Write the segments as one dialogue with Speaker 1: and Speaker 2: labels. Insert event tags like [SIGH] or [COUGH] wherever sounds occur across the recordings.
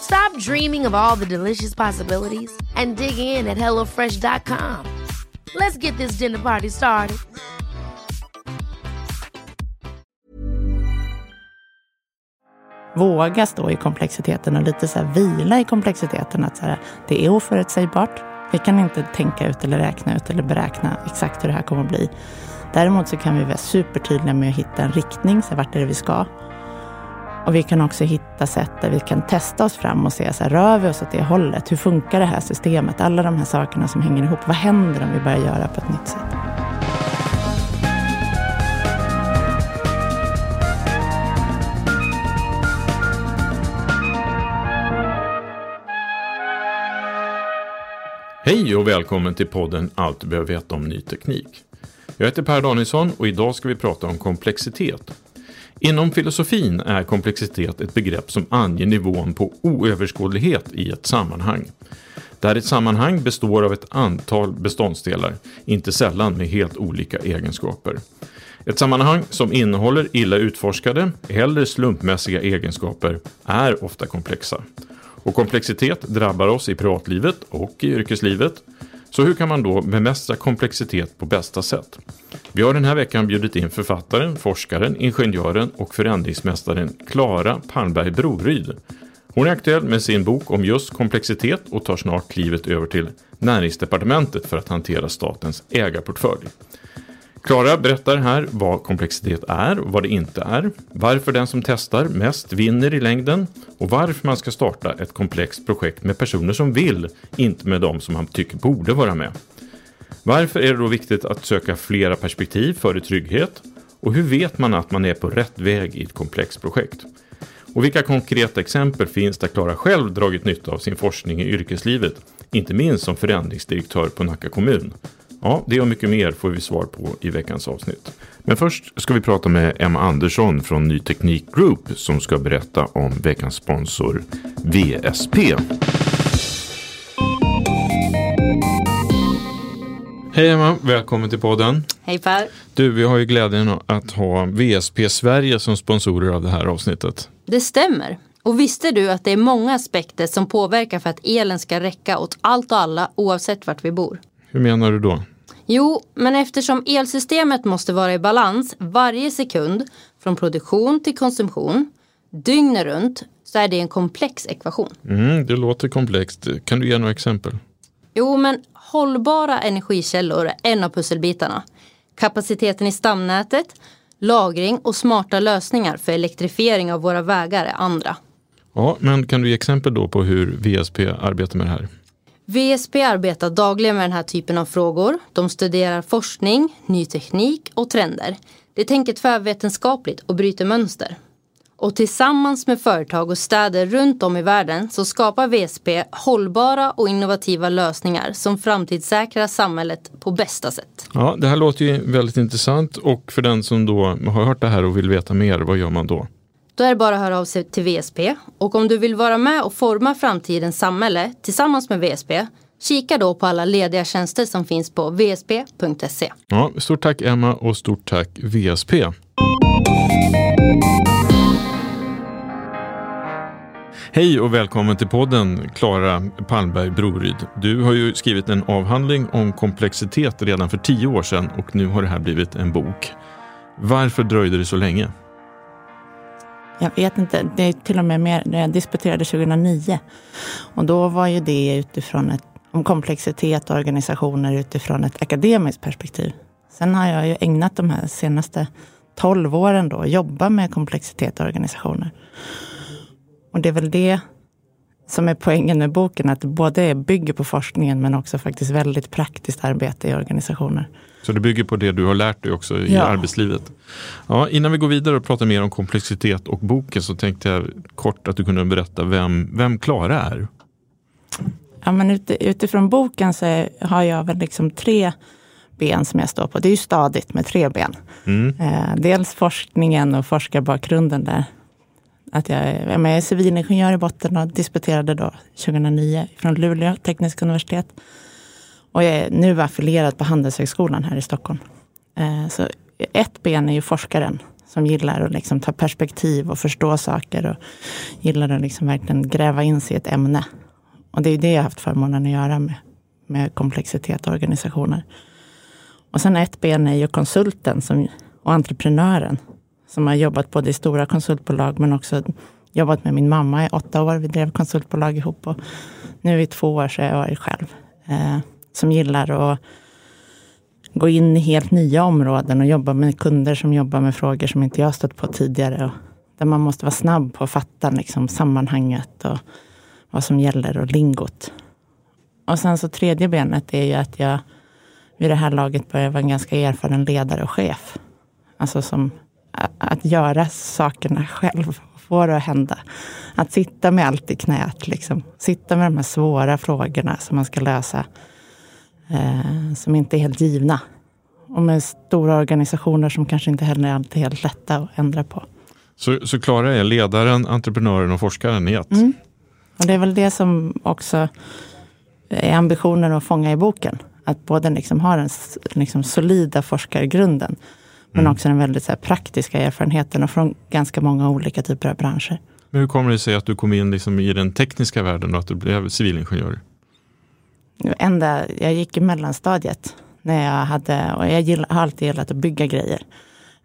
Speaker 1: Stop dreaming of all the delicious possibilities and dig in at HelloFresh.com. Let's get this dinner party started.
Speaker 2: Våga stå i komplexiteten och lite så här vila i komplexiteten. Att så här, det är oförutsägbart. Vi kan inte tänka ut eller räkna ut eller beräkna exakt hur det här kommer att bli. Däremot så kan vi vara supertydliga med att hitta en riktning, så här, vart är det vi ska? Och vi kan också hitta sätt där vi kan testa oss fram och se, så här, rör vi oss åt det hållet? Hur funkar det här systemet? Alla de här sakerna som hänger ihop. Vad händer om vi börjar göra på ett nytt sätt?
Speaker 3: Hej och välkommen till podden Allt du behöver veta om ny teknik. Jag heter Per Danielsson och idag ska vi prata om komplexitet. Inom filosofin är komplexitet ett begrepp som anger nivån på oöverskådlighet i ett sammanhang. Där ett sammanhang består av ett antal beståndsdelar, inte sällan med helt olika egenskaper. Ett sammanhang som innehåller illa utforskade eller slumpmässiga egenskaper är ofta komplexa. Och komplexitet drabbar oss i privatlivet och i yrkeslivet. Så hur kan man då bemästra komplexitet på bästa sätt? Vi har den här veckan bjudit in författaren, forskaren, ingenjören och förändringsmästaren Klara Palmberg Broryd. Hon är aktuell med sin bok om just komplexitet och tar snart klivet över till Näringsdepartementet för att hantera statens ägarportfölj. Klara berättar här vad komplexitet är och vad det inte är, varför den som testar mest vinner i längden och varför man ska starta ett komplext projekt med personer som vill, inte med de som man tycker borde vara med. Varför är det då viktigt att söka flera perspektiv före trygghet? Och hur vet man att man är på rätt väg i ett komplext projekt? Och vilka konkreta exempel finns där Klara själv dragit nytta av sin forskning i yrkeslivet, inte minst som förändringsdirektör på Nacka kommun? Ja, det och mycket mer får vi svar på i veckans avsnitt. Men först ska vi prata med Emma Andersson från Ny Teknik Group som ska berätta om veckans sponsor VSP. Hej Emma, välkommen till podden.
Speaker 4: Hej Per.
Speaker 3: Du, vi har ju glädjen att ha VSP Sverige som sponsorer av det här avsnittet.
Speaker 4: Det stämmer. Och visste du att det är många aspekter som påverkar för att elen ska räcka åt allt och alla oavsett vart vi bor?
Speaker 3: Hur menar du då?
Speaker 4: Jo, men eftersom elsystemet måste vara i balans varje sekund från produktion till konsumtion dygnet runt så är det en komplex ekvation.
Speaker 3: Mm, det låter komplext. Kan du ge några exempel?
Speaker 4: Jo, men hållbara energikällor är en av pusselbitarna. Kapaciteten i stamnätet, lagring och smarta lösningar för elektrifiering av våra vägar är andra.
Speaker 3: Ja, men kan du ge exempel då på hur VSP arbetar med det här?
Speaker 4: VSP arbetar dagligen med den här typen av frågor. De studerar forskning, ny teknik och trender. Det tänker tvärvetenskapligt och bryter mönster. Och tillsammans med företag och städer runt om i världen så skapar VSP hållbara och innovativa lösningar som framtidssäkrar samhället på bästa sätt.
Speaker 3: Ja, det här låter ju väldigt intressant och för den som då har hört det här och vill veta mer, vad gör man då?
Speaker 4: Då är det bara att höra av sig till VSP och om du vill vara med och forma framtidens samhälle tillsammans med VSP Kika då på alla lediga tjänster som finns på vsp.se.
Speaker 3: Ja, stort tack Emma och stort tack VSP. Hej och välkommen till podden Klara Palmberg Broryd. Du har ju skrivit en avhandling om komplexitet redan för tio år sedan och nu har det här blivit en bok. Varför dröjde det så länge?
Speaker 2: Jag vet inte, det är till och med mer, när jag disputerade 2009. Och då var ju det utifrån ett, om komplexitet och organisationer utifrån ett akademiskt perspektiv. Sen har jag ju ägnat de här senaste 12 åren då att jobba med komplexitet och organisationer. Och det är väl det som är poängen med boken, att det både bygger på forskningen men också faktiskt väldigt praktiskt arbete i organisationer.
Speaker 3: Så det bygger på det du har lärt dig också i ja. arbetslivet. Ja, innan vi går vidare och pratar mer om komplexitet och boken så tänkte jag kort att du kunde berätta vem, vem Klara är.
Speaker 2: Ja, men utifrån boken så har jag väl liksom tre ben som jag står på. Det är ju stadigt med tre ben. Mm. Eh, dels forskningen och forskarbakgrunden där. Att jag, är, jag är civilingenjör i botten och disputerade då 2009 från Luleå tekniska universitet. Och jag är nu affilierad på Handelshögskolan här i Stockholm. Eh, så ett ben är ju forskaren som gillar att liksom ta perspektiv och förstå saker och gillar att liksom verkligen gräva in sig i ett ämne. Och det är det jag har haft förmånen att göra med, med komplexitet och organisationer. Och sen ett ben är ju konsulten som, och entreprenören som har jobbat både i stora konsultbolag men också jobbat med min mamma i åtta år. Vi drev konsultbolag ihop och nu i två år så har jag varit själv. Eh, som gillar att gå in i helt nya områden och jobba med kunder som jobbar med frågor som inte jag stött på tidigare. Och där man måste vara snabb på att fatta liksom, sammanhanget och vad som gäller och lingot. Och sen så tredje benet är ju att jag vid det här laget börjar vara en ganska erfaren ledare och chef. Alltså som att göra sakerna själv, få det att hända. Att sitta med allt i knät, liksom. sitta med de här svåra frågorna som man ska lösa. Eh, som inte är helt givna. Och med stora organisationer som kanske inte heller är alltid helt lätta att ändra på.
Speaker 3: Så, så Klara är ledaren, entreprenören och forskaren i ett? Mm.
Speaker 2: Och det är väl det som också är ambitionen att fånga i boken. Att både liksom ha den liksom solida forskargrunden men mm. också den väldigt så här, praktiska erfarenheten och från ganska många olika typer av branscher.
Speaker 3: Men hur kommer det sig att du kom in liksom i den tekniska världen och att du blev civilingenjör?
Speaker 2: Ända, jag gick i mellanstadiet. När jag hade, och jag gill, har alltid gillat att bygga grejer.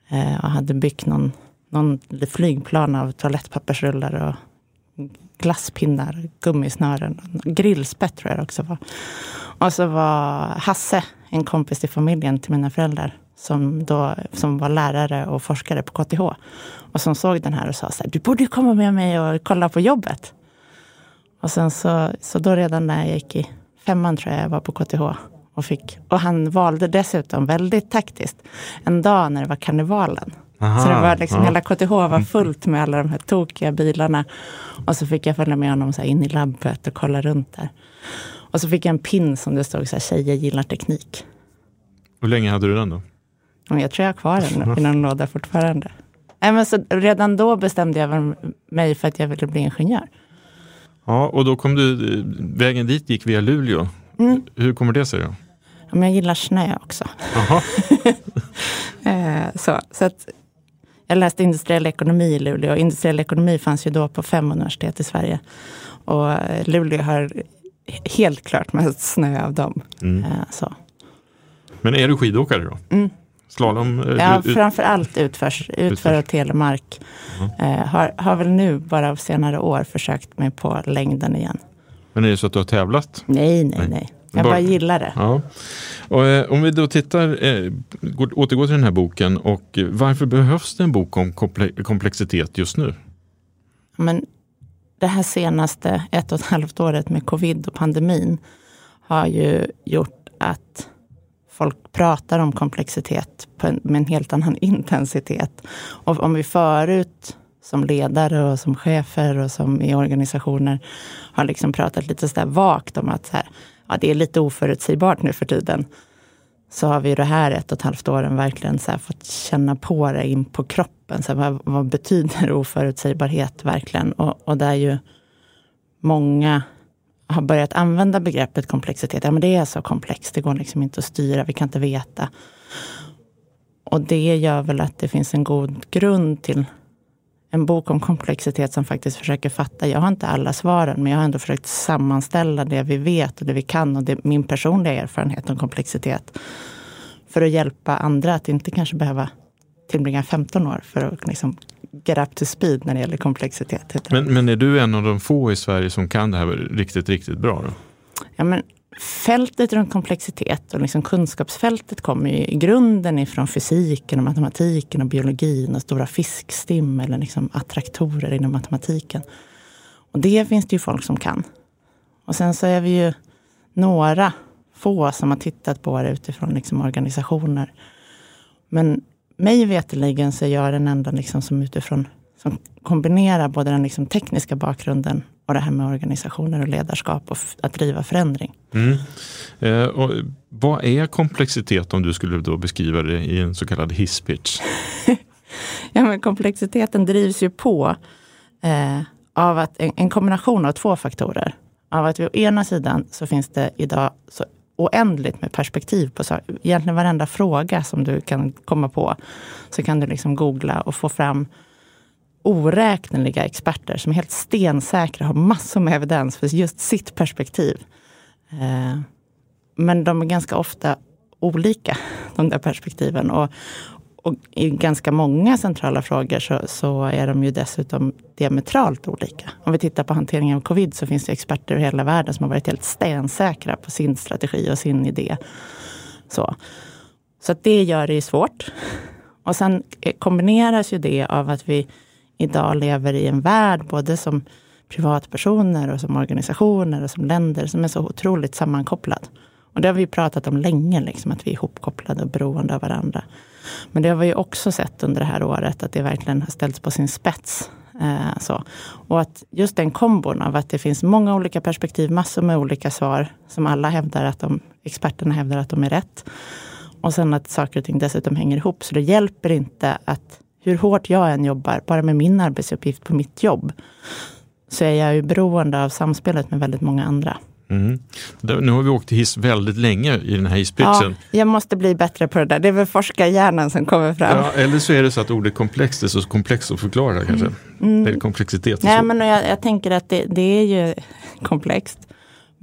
Speaker 2: Eh, och hade byggt någon, någon flygplan av toalettpappersrullar och glasspinnar, gummisnören. Grillspett tror jag det också var. Och så var Hasse, en kompis till familjen till mina föräldrar, som, då, som var lärare och forskare på KTH. Och som såg den här och sa så här, du borde komma med mig och kolla på jobbet. Och sen så, så då redan när jag gick i femman tror jag jag var på KTH. Och, fick, och han valde dessutom väldigt taktiskt en dag när det var karnevalen. Aha, så det var liksom, ja. hela KTH var fullt med alla de här tokiga bilarna. Och så fick jag följa med honom så in i labbet och kolla runt där. Och så fick jag en pin som det stod så här, tjejer gillar teknik.
Speaker 3: Hur länge hade du den då?
Speaker 2: Jag tror jag har kvar den i någon låda fortfarande. Nej, men så redan då bestämde jag mig för att jag ville bli ingenjör.
Speaker 3: Ja, och då kom du, vägen dit gick via Luleå. Mm. Hur kommer det sig då?
Speaker 2: Ja, men jag gillar snö också. [LAUGHS] Eh, så, så att jag läste industriell ekonomi i Luleå. Industriell ekonomi fanns ju då på fem universitet i Sverige. Och Luleå har helt klart mest snö av dem. Mm. Eh, så.
Speaker 3: Men är du skidåkare då? Mm. Slalom?
Speaker 2: Eh, ja, ut, framför allt utförs, utför och telemark. Mm. Eh, har, har väl nu bara av senare år försökt mig på längden igen.
Speaker 3: Men är det så att du har tävlat?
Speaker 2: Nej, nej, nej. nej. Jag bara, bara gillar det.
Speaker 3: Ja. Och, eh, om vi då tittar, eh, återgår till den här boken och varför behövs det en bok om komplexitet just nu?
Speaker 2: Men det här senaste ett och ett halvt året med covid och pandemin har ju gjort att folk pratar om komplexitet en, med en helt annan [LAUGHS] intensitet. Och om vi förut som ledare och som chefer och som i organisationer har liksom pratat lite sådär vagt om att så här, ja, det är lite oförutsägbart nu för tiden. Så har vi det här ett och ett halvt åren verkligen så fått känna på det in på kroppen. Så här, vad, vad, betyder [LAUGHS] oförutsägbarhet verkligen? Och, och där ju många har börjat använda begreppet komplexitet. Ja, men det är så komplext, det går liksom inte att styra, vi kan inte veta. Och det gör väl att det finns en god grund till en bok om komplexitet som faktiskt försöker fatta. Jag har inte alla svaren, men jag har ändå försökt sammanställa det vi vet och det vi kan och det, min personliga erfarenhet om komplexitet. För att hjälpa andra att inte kanske behöva tillbringa 15 år för att liksom get up to speed när det gäller komplexitet.
Speaker 3: Men, men är du en av de få i Sverige som kan det här riktigt, riktigt bra? Då?
Speaker 2: Ja, men fältet runt komplexitet och liksom kunskapsfältet kommer ju i grunden ifrån fysiken, och matematiken och biologin och stora fiskstim eller liksom attraktorer inom matematiken. Och det finns det ju folk som kan. Och sen så är vi ju några få som har tittat på det utifrån liksom organisationer. Men mig veterligen så är jag den enda liksom som utifrån som kombinerar både den liksom tekniska bakgrunden och det här med organisationer och ledarskap och att driva förändring.
Speaker 3: Mm. Eh, och vad är komplexitet om du skulle då beskriva det i en så kallad hisspitch? [LAUGHS]
Speaker 2: ja, men komplexiteten drivs ju på eh, av att en, en, kombination av två faktorer. Av att vi å ena sidan så finns det idag så oändligt med perspektiv på saker. Egentligen varenda fråga som du kan komma på så kan du liksom googla och få fram oräkneliga experter som är helt stensäkra, har massor med evidens för just sitt perspektiv. Eh, men de är ganska ofta olika, de där perspektiven. Och, och i ganska många centrala frågor så, så, är de ju dessutom diametralt olika. Om vi tittar på hanteringen av covid så finns det experter i hela världen som har varit helt stensäkra på sin strategi och sin idé. Så, så att det gör det ju svårt. Och sen kombineras ju det av att vi idag lever i en värld, både som privatpersoner och som organisationer och som länder, som är så otroligt sammankopplad. Och det har vi pratat om länge, liksom, att vi är ihopkopplade och beroende av varandra. Men det har vi också sett under det här året, att det verkligen har ställts på sin spets. Eh, så. Och att just den kombon av att det finns många olika perspektiv, massor med olika svar, som alla hävdar att de, experterna hävdar att de är rätt. Och sen att saker och ting dessutom hänger ihop. Så det hjälper inte att hur hårt jag än jobbar, bara med min arbetsuppgift på mitt jobb, så är jag ju beroende av samspelet med väldigt många andra.
Speaker 3: Mm. Nu har vi åkt hiss väldigt länge i den här hisspitchen.
Speaker 2: Ja, jag måste bli bättre på det där. Det är väl forskarhjärnan som kommer fram.
Speaker 3: Ja, eller så är det så att ordet komplext är så komplext att förklara mm. kanske. Mm. Eller komplexitet.
Speaker 2: Nej, men jag, jag, tänker att det, det, är ju komplext.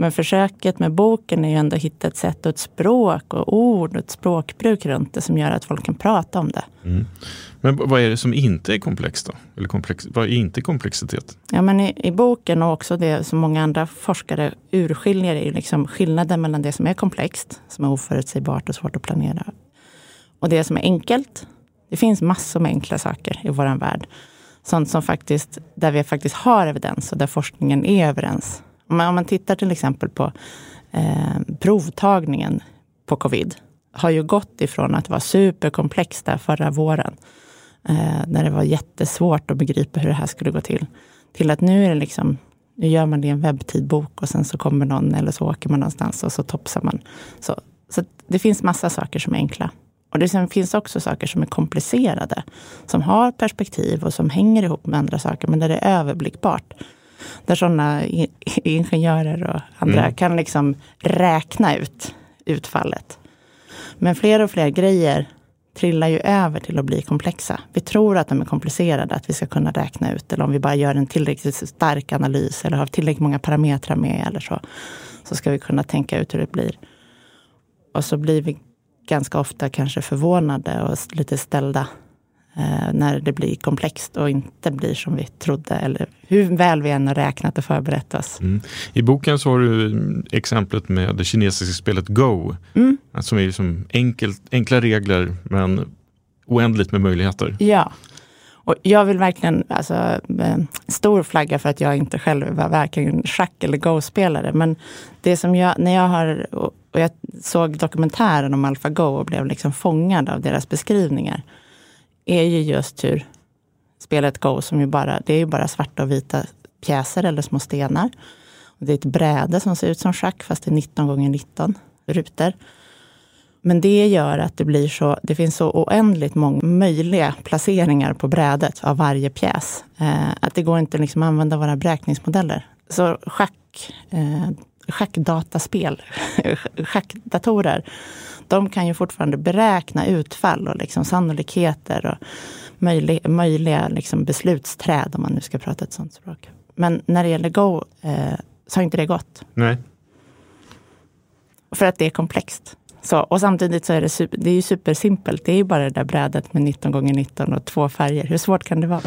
Speaker 2: Men försöket med boken är ju ändå att hitta ett sätt och ett språk och ord och ett språkbruk runt det som gör att folk kan prata om det.
Speaker 3: Mm. Men vad är det som inte är komplext då? Eller komplex, vad är inte komplexitet?
Speaker 2: Ja, men i, i, boken och också det som många andra forskare urskiljer är liksom skillnaden mellan det som är komplext, som är oförutsägbart och svårt att planera, och det som är enkelt. Det finns massor med enkla saker i vår värld. Sånt som faktiskt, där vi faktiskt har evidens och där forskningen är överens. Om man, om man tittar till exempel på eh, provtagningen på covid, har ju gått ifrån att vara superkomplext där förra våren eh, när det var jättesvårt att begripa hur det här skulle gå till. Till att nu är det liksom, nu gör man det i en webbtidbok och sen så kommer någon eller så åker man någonstans och så topsar man. Så, så det finns massa saker som är enkla. Och det finns också saker som är komplicerade, som har perspektiv och som hänger ihop med andra saker, men där det är överblickbart. Där sådana ingenjörer och andra mm. kan liksom räkna ut utfallet. Men fler och fler grejer trillar ju över till att bli komplexa. Vi tror att de är komplicerade, att vi ska kunna räkna ut. Eller om vi bara gör en tillräckligt stark analys eller har tillräckligt många parametrar med eller så. Så ska vi kunna tänka ut hur det blir. Och så blir vi ganska ofta kanske förvånade och lite ställda när det blir komplext och inte blir som vi trodde. Eller hur väl vi än har räknat och förberett oss. Mm.
Speaker 3: I boken så har du exemplet med det kinesiska spelet Go. Mm. Som är liksom enkelt, enkla regler men oändligt med möjligheter.
Speaker 2: Ja. Och jag vill verkligen, alltså, eh, stor flagga för att jag inte själv var varken schack eller Go-spelare. Men det som jag, när jag har, och jag såg dokumentären om AlphaGo och blev liksom fångad av deras beskrivningar är ju just hur spelet Go, som ju bara, det är ju bara svarta och vita pjäser eller små stenar. Det är ett bräde som ser ut som schack fast det är 19 gånger 19 rutor. Men det gör att det blir så, det finns så oändligt många möjliga placeringar på brädet av varje pjäs. Eh, att det går inte liksom att använda våra beräkningsmodeller. Så schack, eh, schackdataspel, [LAUGHS] schackdatorer de kan ju fortfarande beräkna utfall och liksom sannolikheter. Och, möjlig, möjliga liksom beslutsträd, om man nu ska prata ett sånt språk. Men när det gäller Go eh, så har inte det gått.
Speaker 3: Nej.
Speaker 2: För att det är komplext. Så, och samtidigt så är det, super, det är ju supersimpelt. Det är ju bara det där brädet med 19 gånger 19 och två färger. Hur svårt kan det vara?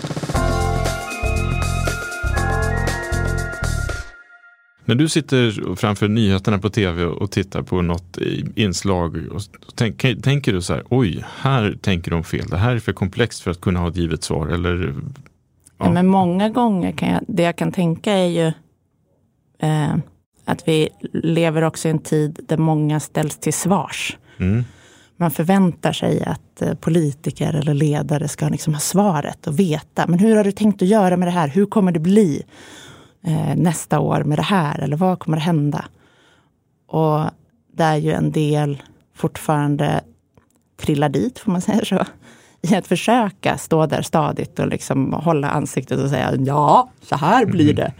Speaker 3: När du sitter framför nyheterna på tv och tittar på något inslag, och tänk, tänker du så här, oj, här tänker de fel, det här är för komplext för att kunna ha ett givet svar? Eller,
Speaker 2: ja. men många gånger kan jag, det jag kan tänka är ju eh, att vi lever också i en tid där många ställs till svars. Mm. Man förväntar sig att eh, politiker eller ledare ska liksom ha svaret och veta. Men hur har du tänkt att göra med det här? Hur kommer det bli eh, nästa år med det här? Eller vad kommer att hända? Och där ju en del fortfarande trillar dit, får man säga så. I att försöka stå där stadigt och liksom hålla ansiktet och säga ja, så här blir mm. det.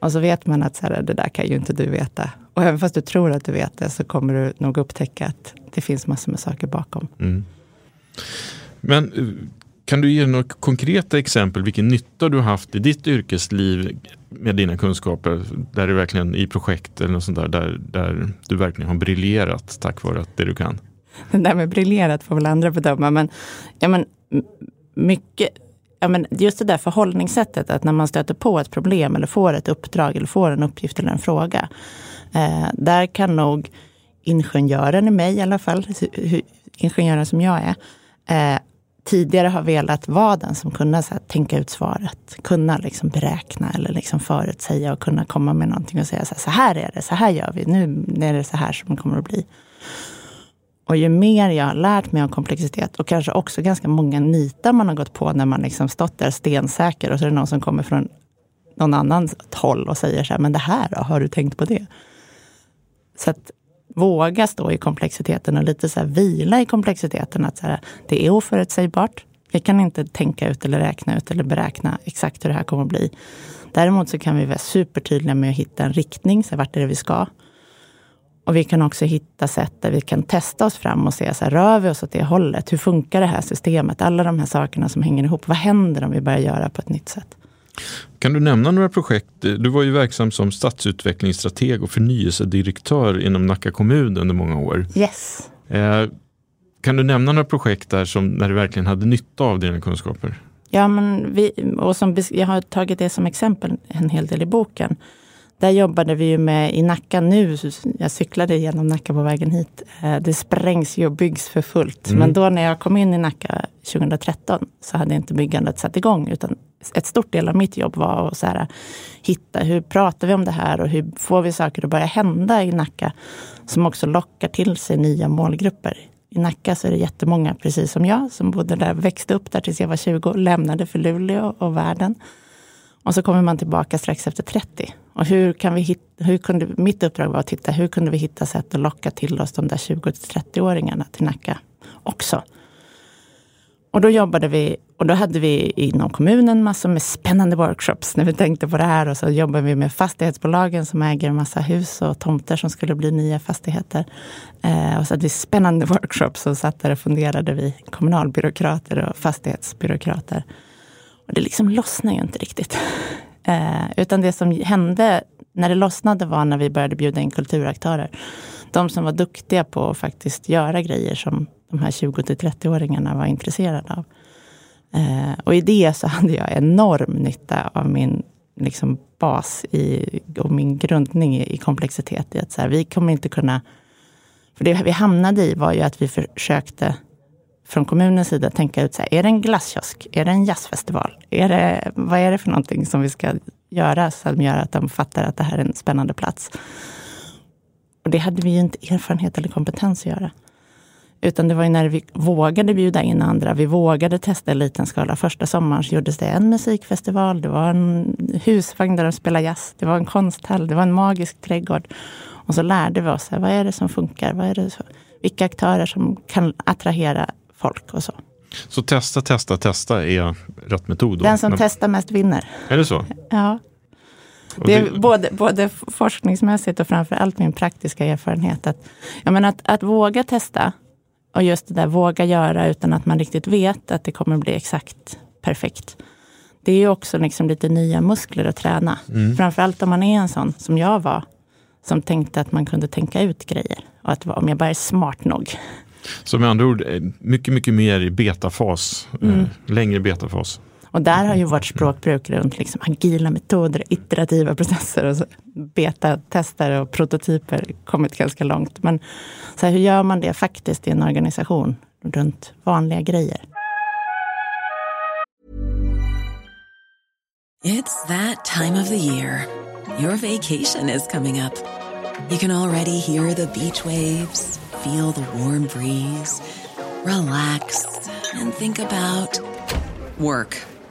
Speaker 2: Och så vet man att så här, det där kan ju inte du veta. Och även fast du tror att du vet det så kommer du nog upptäcka att det finns massor med saker bakom. Mm.
Speaker 3: Men eh, kan du ge några konkreta exempel vilken nytta du har haft i ditt yrkesliv med dina kunskaper, där du verkligen i projekt eller något sånt där, där, där du verkligen har briljerat tack vare att det du kan?
Speaker 2: Det där med briljerat får väl andra bedöma, men, ja, men mycket, ja, men just det där förhållningssättet, att när man stöter på ett problem eller får ett uppdrag eller får en uppgift eller en fråga. Eh, där kan nog ingenjören i mig i alla fall, ingenjören som jag är, eh, tidigare har velat vara den som kunde så här, tänka ut svaret. Kunna liksom beräkna eller liksom förutsäga och kunna komma med någonting och säga så här, så här är det, så här gör vi, nu är det så här som det kommer att bli. Och ju mer jag har lärt mig om komplexitet och kanske också ganska många nitar man har gått på när man liksom stått där stensäker och så är det någon som kommer från någon annans håll och säger så här, men det här då, har du tänkt på det? Så att våga stå i komplexiteten och lite så här vila i komplexiteten. Att så här, det är oförutsägbart. Vi kan inte tänka ut eller räkna ut eller beräkna exakt hur det här kommer att bli. Däremot så kan vi vara supertydliga med att hitta en riktning, så vart är det vi ska? Och vi kan också hitta sätt där vi kan testa oss fram och se, så här, rör vi oss åt det hållet? Hur funkar det här systemet? Alla de här sakerna som hänger ihop. Vad händer om vi börjar göra på ett nytt sätt?
Speaker 3: Kan du nämna några projekt? Du var ju verksam som stadsutvecklingsstrateg och förnyelsedirektör inom Nacka kommun under många år.
Speaker 2: Yes.
Speaker 3: Eh, kan du nämna några projekt där som, när du verkligen hade nytta av dina kunskaper?
Speaker 2: Ja, men vi, och som, jag har tagit det som exempel en hel del i boken. Där jobbade vi ju med i Nacka nu. Jag cyklade genom Nacka på vägen hit. Eh, det sprängs ju och byggs för fullt. Mm. Men då när jag kom in i Nacka 2013 så hade inte byggandet satt igång. Utan ett stort del av mitt jobb var att så här, hitta hur pratar vi om det här och hur får vi saker att börja hända i Nacka som också lockar till sig nya målgrupper. I Nacka så är det jättemånga, precis som jag, som bodde där, växte upp där tills jag var 20, lämnade för Luleå och världen. Och så kommer man tillbaka strax efter 30. Och hur kan vi hitta, hur kunde, mitt uppdrag var att titta, hur kunde vi hitta sätt att locka till oss de där 20-30-åringarna till Nacka också? Och då jobbade vi, och då hade vi inom kommunen massor med spännande workshops när vi tänkte på det här. Och så jobbade vi med fastighetsbolagen som äger en massa hus och tomter som skulle bli nya fastigheter. Eh, och så hade vi spännande [LAUGHS] workshops och satt där och funderade vi, kommunalbyråkrater och fastighetsbyråkrater. Och det liksom lossnade ju inte riktigt. [LAUGHS] Eh, utan det som hände när det lossnade var när vi började bjuda in kulturaktörer. De som var duktiga på att faktiskt göra grejer som de här 20 30-åringarna var intresserade av. Eh, och i det så hade jag enorm nytta av min liksom, bas i, och min grundning i, i komplexitet. I att så här, vi kommer inte kunna... För det vi hamnade i var ju att vi försökte från kommunens sida tänka ut, så här, är det en glasskiosk? Är det en jazzfestival? Är det, vad är det för någonting som vi ska göra som gör att de fattar att det här är en spännande plats? Och det hade vi ju inte erfarenhet eller kompetens att göra. Utan det var ju när vi vågade bjuda in andra. Vi vågade testa i liten skala. Första sommaren så gjordes det en musikfestival. Det var en husvagn där de spelade jazz. Det var en konsthall. Det var en magisk trädgård. Och så lärde vi oss. Vad är det som funkar? Vad är det så? Vilka aktörer som kan attrahera folk och så.
Speaker 3: Så testa, testa, testa är rätt metod? Då.
Speaker 2: Den som Men... testar mest vinner.
Speaker 3: Är det så?
Speaker 2: Ja. Det är både, både forskningsmässigt och framför allt min praktiska erfarenhet. Att, jag menar, att, att våga testa Och just det där våga göra utan att man riktigt vet att det kommer bli exakt perfekt. Det är ju också liksom lite nya muskler att träna. Mm. Framförallt om man är en sån, som jag var, som tänkte att man kunde tänka ut grejer. Och att om jag bara är smart nog.
Speaker 3: Så med andra ord, eh, mycket, mycket mer i betafas, eh, mm. längre betafas.
Speaker 2: Och där har ju vårt språkbruk runt liksom agila metoder, iterativa processer och beta-tester och prototyper kommit ganska långt. Men så här, hur gör man det faktiskt i en organisation runt vanliga grejer?
Speaker 5: It's that time of the year. Your vacation is coming up. You can already hear the beach waves, feel the warm breeze, relax and think about work.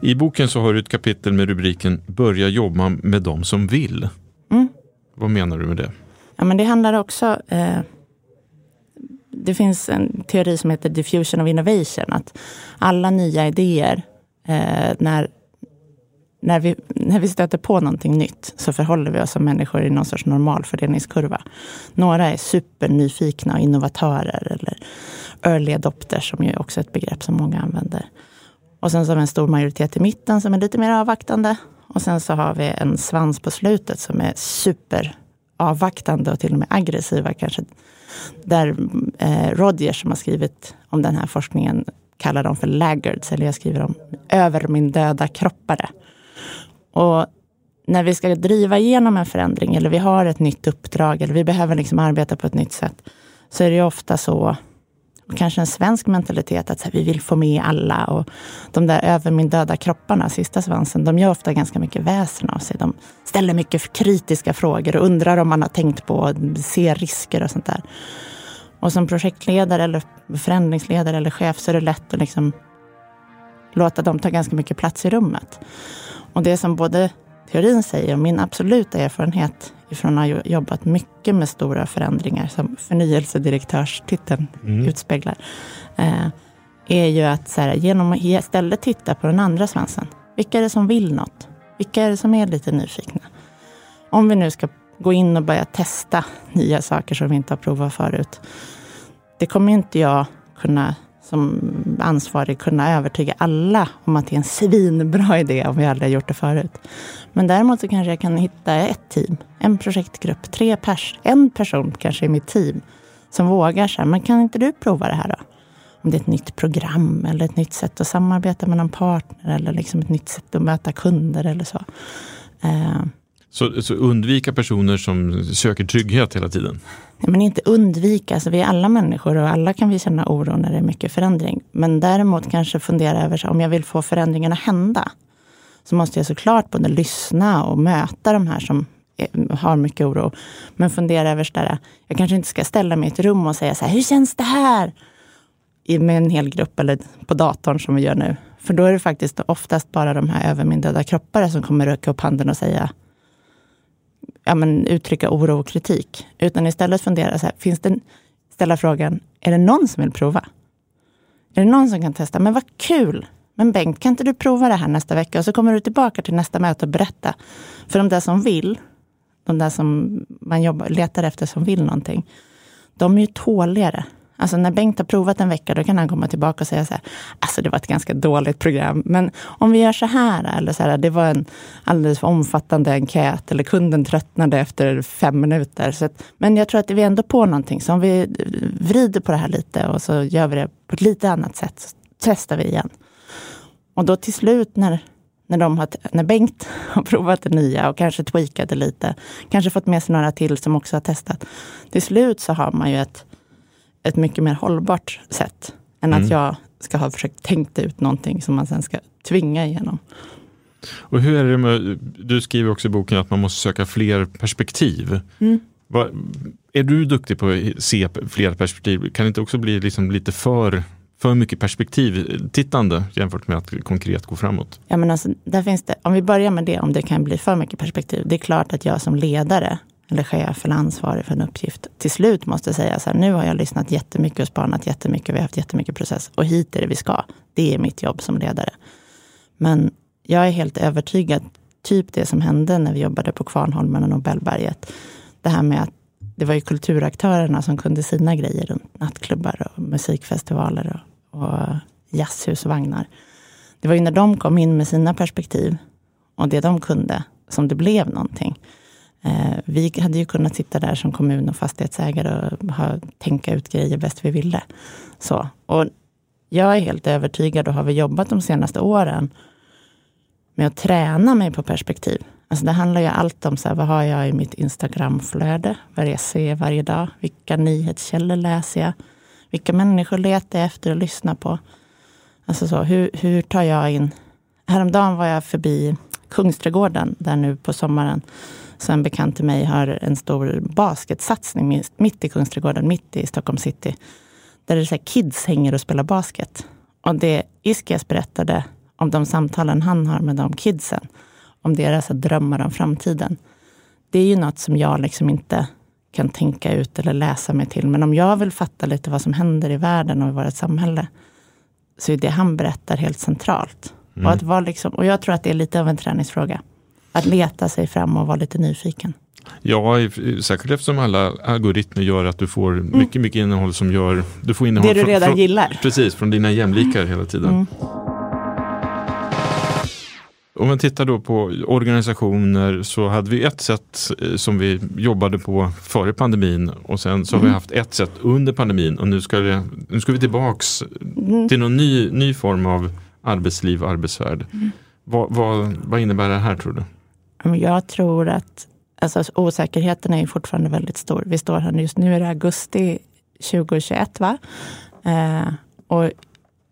Speaker 3: I boken så har du ett kapitel med rubriken Börja jobba med de som vill.
Speaker 2: Mm.
Speaker 3: Vad menar du med det?
Speaker 2: Ja, men det handlar också... Eh, det finns en teori som heter diffusion of innovation. Att alla nya idéer, eh, när, när, vi, när vi stöter på någonting nytt, så förhåller vi oss som människor i någon sorts normalfördelningskurva. Några är supernyfikna och innovatörer, eller early adopters, som ju också är ett begrepp som många använder. Och sen så har vi en stor majoritet i mitten som är lite mer avvaktande. Och sen så har vi en svans på slutet som är superavvaktande och till och med aggressiva kanske. Där eh, Rodgers som har skrivit om den här forskningen kallar dem för laggards, eller jag skriver om över min döda kroppare. Och när vi ska driva igenom en förändring eller vi har ett nytt uppdrag eller vi behöver liksom arbeta på ett nytt sätt, så är det ofta så kanske en svensk mentalitet att här, vi vill få med alla. Och de där över min döda kropparna, sista svansen, de gör ofta ganska mycket väsen av sig. De ställer mycket kritiska frågor och undrar om man har tänkt på, ser risker och sånt där. Och som projektledare eller förändringsledare eller chef så är det lätt att liksom låta dem ta ganska mycket plats i rummet. Och det som både teorin säger och min absoluta erfarenhet ifrån att ha jobbat mycket med stora förändringar som förnyelsedirektörstiteln mm. utspeglar, eh, är ju att så här, genom att istället titta på den andra svansen. Vilka är det som vill något? Vilka är det som är lite nyfikna? Om vi nu ska gå in och börja testa nya saker som vi inte har provat förut. Det kommer inte jag kunna som ansvarig kunna övertyga alla om att det är en svinbra idé om vi aldrig har gjort det förut. Men däremot så kanske jag kan hitta ett team, en projektgrupp, tre pers, en person kanske i mitt team som vågar säga, men kan inte du prova det här då? Om det är ett nytt program eller ett nytt sätt att samarbeta med någon partner eller liksom ett nytt sätt att möta kunder eller så. Eh,
Speaker 3: Så, så undvika personer som söker trygghet hela tiden?
Speaker 2: Nej, men inte undvika, alltså vi är alla människor och alla kan vi känna oro när det är mycket förändring. Men däremot kanske fundera över, så, om jag vill få förändringen att hända, så måste jag såklart både lyssna och möta de här som har mycket oro. Men fundera över, så där, jag kanske inte ska ställa mig i ett rum och säga så här, hur känns det här? I, med en hel grupp eller på datorn som vi gör nu. För då är det faktiskt oftast bara de här över min döda kroppar som kommer röka upp handen och säga ja, men, uttrycka oro och kritik. Utan istället fundera, så här, finns det, ställa frågan, är det någon som vill prova? Är det någon som kan testa? Men vad kul! Men Bengt, kan inte du prova det här nästa vecka? Och så kommer du tillbaka till nästa möte och berätta. För de där som vill, de där som man jobbar, letar efter som vill någonting, de är ju tåligare. Alltså när Bengt har provat en vecka, då kan han komma tillbaka och säga så här, alltså det var ett ganska dåligt program, men om vi gör så här, eller så här, det var en alldeles för omfattande enkät, eller kunden tröttnade efter fem minuter. Så att, men jag tror att vi är ändå på någonting, så om vi vrider på det här lite och så gör vi det på ett lite annat sätt, så testar vi igen. Och då till slut när, när, de har, när Bengt [LAUGHS] har provat det nya och kanske tweakat det lite, kanske fått med sig några till som också har testat. Till slut så har man ju ett, ett mycket mer hållbart sätt än
Speaker 3: Mm.
Speaker 2: att jag ska ha försökt tänkt ut någonting som man sen ska tvinga igenom.
Speaker 3: Och hur är det med, du skriver också i boken att man måste söka fler perspektiv.
Speaker 2: Mm.
Speaker 3: Vad- är du duktig på att se fler perspektiv? Kan det inte också bli liksom lite för, för mycket perspektivtittande jämfört med att konkret gå framåt?
Speaker 2: Ja, men alltså, där finns det, om vi börjar med det, om det kan bli för mycket perspektiv. Det är klart att jag som ledare eller chef eller ansvarig för en uppgift till slut måste säga så här, nu har jag lyssnat jättemycket och spanat jättemycket, vi har haft jättemycket process och hit är det vi ska. Det är mitt jobb som ledare. Men jag är helt övertygad, typ det som hände när vi jobbade på Kvarnholmen och Nobelberget. Det här med att det var ju kulturaktörerna som kunde sina grejer runt nattklubbar och musikfestivaler och, och jazzhusvagnar. Det var ju när de kom in med sina perspektiv och det de kunde som det blev någonting. Eh, vi hade ju kunnat sitta där som kommun och fastighetsägare och ha, tänka ut grejer bäst vi ville. Så. Och jag är helt övertygad och har vi jobbat de senaste åren med att träna mig på perspektiv. Alltså det handlar ju allt om så här, vad har jag i mitt Instagramflöde? Vad är det jag ser varje dag? Vilka nyhetskällor läser jag? Vilka människor letar jag efter och lyssnar på? Alltså så, hur, hur tar jag in... Häromdagen var jag förbi Kungsträdgården, där nu på sommaren, så en bekant till mig har en stor basketsatsning mitt- mitt i Kungsträdgården, mitt i Stockholm city. Där det är så här kids hänger och spelar basket. Och det Iskias berättade om de samtalen han har med de kidsen, om deras drömmar om framtiden. Det är ju något som jag liksom inte kan tänka ut eller läsa mig till. Men om jag vill fatta lite vad som händer i världen och i vårt samhälle, så är det han berättar helt centralt.
Speaker 3: Mm.
Speaker 2: Och, att vara liksom, och jag tror att det är lite av en träningsfråga. Att leta sig fram och vara lite nyfiken.
Speaker 3: Ja, säkert eftersom alla algoritmer gör att du får mycket, mycket innehåll som gör... Du får innehåll
Speaker 2: Mm. Det du redan
Speaker 3: från,
Speaker 2: gillar.
Speaker 3: Precis, från dina jämlikar hela tiden.
Speaker 2: Mm.
Speaker 3: Om man tittar då på organisationer så hade vi ett sätt eh, som vi jobbade på före pandemin och sen så har vi
Speaker 2: Mm.
Speaker 3: haft ett sätt under pandemin och nu ska, det, nu ska vi tillbaks
Speaker 2: Mm.
Speaker 3: till någon ny, ny form av arbetsliv och arbetsvärld.
Speaker 2: Mm.
Speaker 3: Vad, vad, vad innebär det här tror du?
Speaker 2: Jag tror att alltså, osäkerheten är fortfarande väldigt stor. Vi står här just nu, är det augusti 2021 va? Eh, och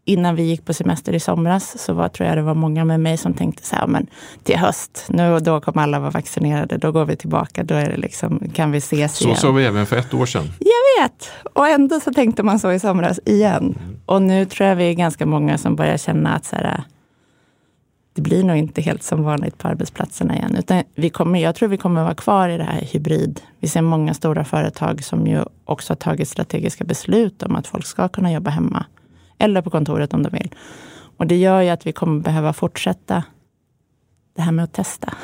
Speaker 2: innan vi gick på semester i somras så var, tror jag det var många med mig som tänkte så här, men till höst, nu och då kommer alla vara vaccinerade, då går vi tillbaka, då är det liksom, kan vi ses
Speaker 3: Så
Speaker 2: igen.
Speaker 3: sa vi även för ett år sedan.
Speaker 2: Jag vet! Och ändå så tänkte man så i somras igen. Och nu tror jag vi är ganska många som börjar känna att så här, det blir nog inte helt som vanligt på arbetsplatserna igen. Utan vi kommer, jag tror vi kommer vara kvar i det här hybrid. Vi ser många stora företag som ju också har tagit strategiska beslut om att folk ska kunna jobba hemma. Eller på kontoret om de vill. Och det gör ju att vi kommer behöva fortsätta det här med att testa.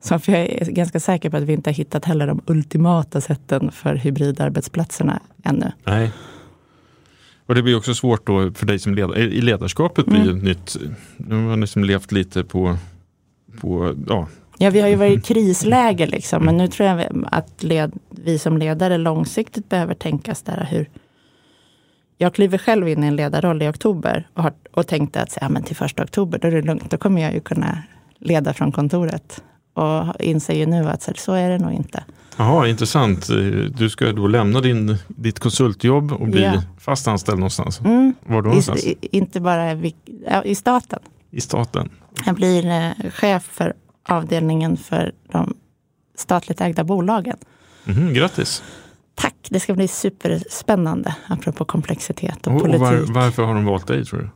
Speaker 2: Så för jag är ganska säker på att vi inte har hittat heller de ultimata sätten för hybridarbetsplatserna ännu.
Speaker 3: Nej. Och det blir också svårt då för dig som ledare, i ledarskapet blir
Speaker 2: Mm.
Speaker 3: nytt, nu har man liksom levt lite på, på ja,
Speaker 2: Ja, vi har ju varit i [LAUGHS] krisläge liksom, men nu tror jag att led, vi som ledare långsiktigt behöver tänka så där hur... Jag kliver själv in i en ledarroll i oktober och, har, och tänkte att ja, men till första oktober, då är det lugnt, då kommer jag ju kunna leda från kontoret. Och inser ju nu att så, är det nog inte.
Speaker 3: Jaha, intressant. Du ska då lämna din, ditt konsultjobb och bli
Speaker 2: Ja.
Speaker 3: fast anställd någonstans.
Speaker 2: Mm.
Speaker 3: Var då någonstans?
Speaker 2: I, i, inte bara ja, i staten.
Speaker 3: I staten?
Speaker 2: Jag blir eh, chef för avdelningen för de statligt ägda bolagen.
Speaker 3: Mhm, grattis!
Speaker 2: Tack, det ska bli superspännande, apropå komplexitet och,
Speaker 3: Och, och
Speaker 2: politik.
Speaker 3: var, varför har de valt dig tror du?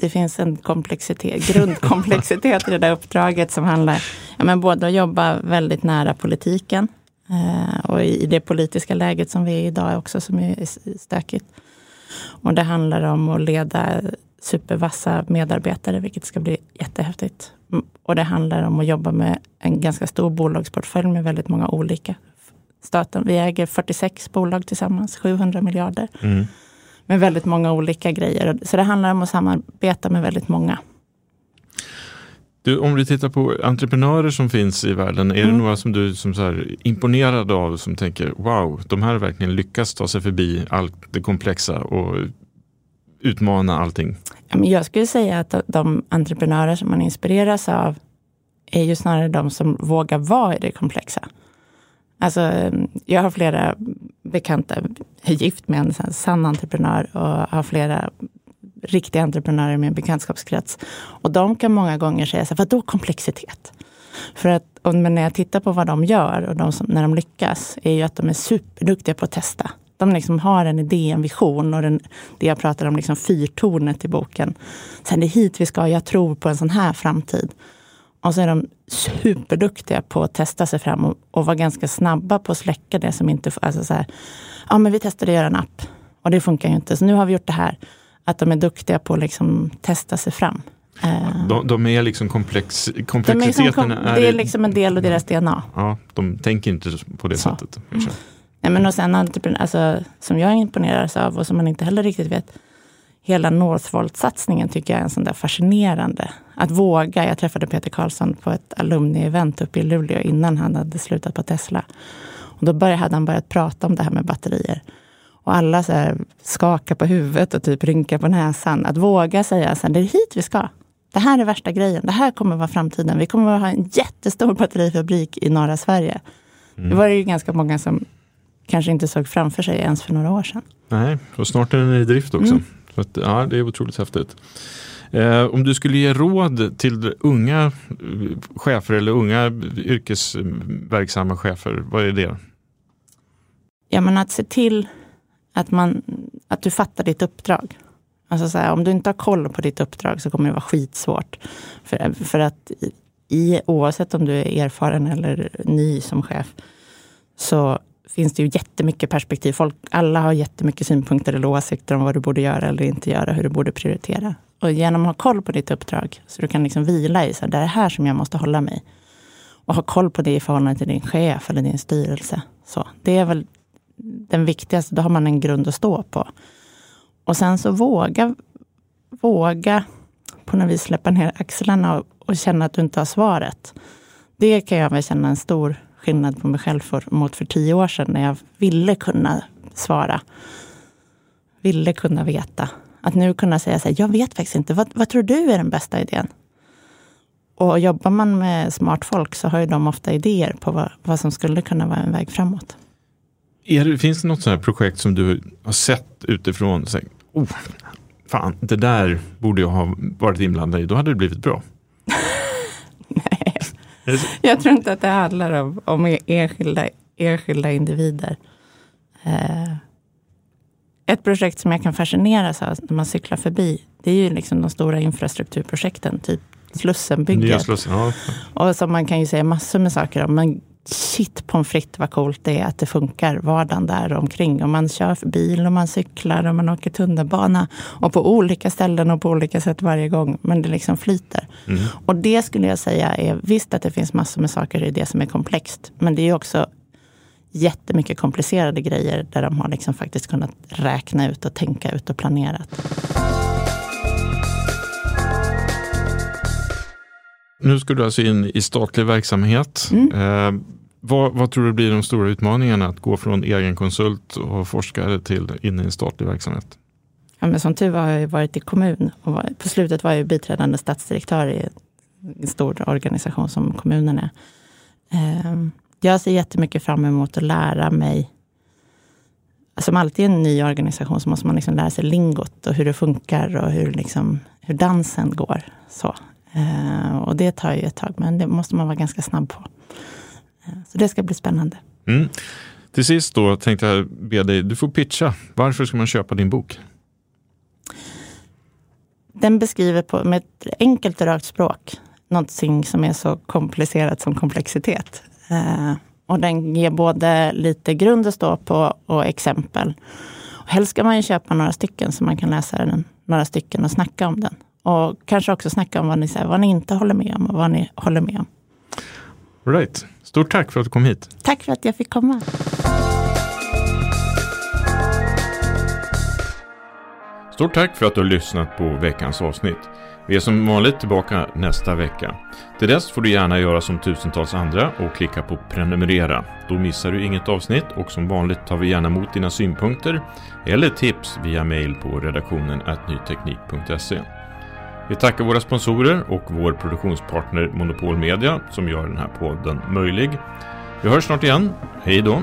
Speaker 2: Det finns en komplexitet, grundkomplexitet i det där uppdraget som handlar ja, men både att jobba väldigt nära politiken eh, och i det politiska läget som vi är idag också som är stökigt. Och det handlar om att leda supervassa medarbetare, vilket ska bli jättehäftigt. Mm, Och det handlar om att jobba med en ganska stor bolagsportfölj med väldigt många olika. Staten, vi äger 46 bolag tillsammans, 700 miljarder
Speaker 3: Mm.
Speaker 2: med väldigt många olika grejer. Så det handlar om att samarbeta med väldigt många.
Speaker 3: Du, om vi tittar på entreprenörer som finns i världen, är det
Speaker 2: Mm.
Speaker 3: några som du som så här, är imponerad av som tänker wow, de här verkligen lyckats ta sig förbi allt det komplexa och utmana allting?
Speaker 2: Jag skulle säga att de entreprenörer som man inspireras av är ju snarare de som vågar vara i det komplexa. Alltså, jag har flera bekanta, jag är gift med en sån sann entreprenör och har flera riktiga entreprenörer med en bekantskapskrets. Och de kan många gånger säga så här, vadå komplexitet? För att och, men när jag tittar på vad de gör och de som, när de lyckas, är ju att de är superduktiga på att testa. De liksom har en idé, en vision och den, det jag pratar om, liksom fyrtornet i boken. Sen det är hit vi ska, jag tror på en sån här framtid. Och så är de superduktiga på att testa sig fram och, och vara ganska snabba på att släcka det som inte... Alltså så här, ja men vi testade att göra en app och det funkar ju inte, så nu har vi gjort det här. Att de är duktiga på att liksom testa sig fram. Eh,
Speaker 3: De, de är liksom komplex,
Speaker 2: de är
Speaker 3: komplexiteten
Speaker 2: liksom,
Speaker 3: är,
Speaker 2: det är liksom en del av deras DNA.
Speaker 3: Ja, de tänker inte på det
Speaker 2: Så.
Speaker 3: sättet. kanske.
Speaker 2: Nej, men och sen alltså, som jag imponeras av och som man inte heller riktigt vet. Hela Northvolt-satsningen tycker jag är en sån där fascinerande. Att våga. Jag träffade Peter Karlsson på ett alumni-event uppe i Luleå innan han hade slutat på Tesla. Och då började, hade han börjat prata om det här med batterier. Och alla så här skakar på huvudet och typ rynkar på näsan. Att våga säga att det är hit vi ska. Det här är värsta grejen. Det här kommer vara framtiden. Vi kommer att ha en jättestor batterifabrik i norra Sverige. Det var det ju ganska många som kanske inte såg framför sig ens för några år sedan.
Speaker 3: Nej, och snart är den i drift också.
Speaker 2: Mm.
Speaker 3: Så att, ja, det är otroligt häftigt. Eh, om du skulle ge råd till unga eh, chefer eller unga yrkesverksamma chefer, vad är det?
Speaker 2: Ja, men att se till att, man, att du fattar ditt uppdrag. Alltså så här, om du inte har koll på ditt uppdrag så kommer det vara skitsvårt. För, för att i, oavsett om du är erfaren eller ny som chef, så finns det ju jättemycket perspektiv. Folk, alla har jättemycket synpunkter eller åsikter om vad du borde göra eller inte göra, hur du borde prioritera. Och genom att ha koll på ditt uppdrag, så du kan liksom vila i, så här, det är det här som jag måste hålla mig. Och ha koll på det i förhållande till din chef eller din styrelse. Så, det är väl den viktigaste, då har man en grund att stå på. Och sen så våga, våga på något vis släppa ner axlarna och, och känna att du inte har svaret. Det kan jag väl känna en stor skillnad på mig själv för, mot för tio år sedan när jag ville kunna svara. Ville kunna veta. Att nu kunna säga så här, jag vet faktiskt inte, vad, vad tror du är den bästa idén? Och jobbar man med smart folk så har ju de ofta idéer på vad, vad som skulle kunna vara en väg framåt.
Speaker 3: Är det finns det något sånt här projekt som du har sett utifrån? Så, här, oh, fan, det där borde jag ha varit inblandad i, då hade det blivit bra. [LAUGHS]
Speaker 2: Jag tror inte att det handlar om, om enskilda, enskilda individer. Eh, ett projekt som jag kan fascineras av när man cyklar förbi, det är ju liksom de stora infrastrukturprojekten, typ Slussenbygget.
Speaker 3: Slussen, ja.
Speaker 2: Och som man kan ju säga massor med saker om, men shit pommes frites vad coolt det är att det funkar vardagen där omkring. Och man kör bil och man cyklar och man åker tunnelbana. Och på olika ställen och på olika sätt varje gång. Men det liksom flyter.
Speaker 3: Mm.
Speaker 2: Och det skulle jag säga är visst att det finns massor med saker i det som är komplext. Men det är också jättemycket komplicerade grejer där de har liksom faktiskt kunnat räkna ut och tänka ut och planerat.
Speaker 3: Nu ska du alltså in i statlig verksamhet. Mm. Eh, vad, vad, tror du blir de stora utmaningarna att gå från egen konsult och forskare till in i en statlig verksamhet?
Speaker 2: Ja, men som tur var har jag varit i kommun och var, på slutet var jag biträdande statsdirektör i en stor organisation som kommunen är. Eh, jag ser jättemycket fram emot att lära mig som alltid i en ny organisation så måste man liksom lära sig lingot och hur det funkar och hur, liksom, hur dansen går. Så. Eh, och det tar ju ett tag, men det måste man vara ganska snabb på. Eh, så det ska bli spännande.
Speaker 3: Mm. Till sist då tänkte jag be dig, du får pitcha. Varför ska man köpa din bok?
Speaker 2: Den beskriver på, med ett enkelt och rakt språk någonting som är så komplicerat som komplexitet. Eh, och den ger både lite grund att stå på och exempel. Och helst ska man ju köpa några stycken så man kan läsa den, några stycken och snacka om den. Och kanske också snacka om vad ni, vad ni inte håller med om och vad ni håller med om.
Speaker 3: Right. Stort tack för att du kom hit.
Speaker 2: Tack för att jag fick komma.
Speaker 3: Stort tack för att du har lyssnat på veckans avsnitt. Vi är som vanligt tillbaka nästa vecka. Till dess får du gärna göra som tusentals andra och klicka på prenumerera. Då missar du inget avsnitt och som vanligt tar vi gärna emot dina synpunkter eller tips via mail på redaktionen nyteknik.se. Vi tackar våra sponsorer och vår produktionspartner Monopol Media som gör den här podden möjlig. Vi hörs snart igen. Hej då!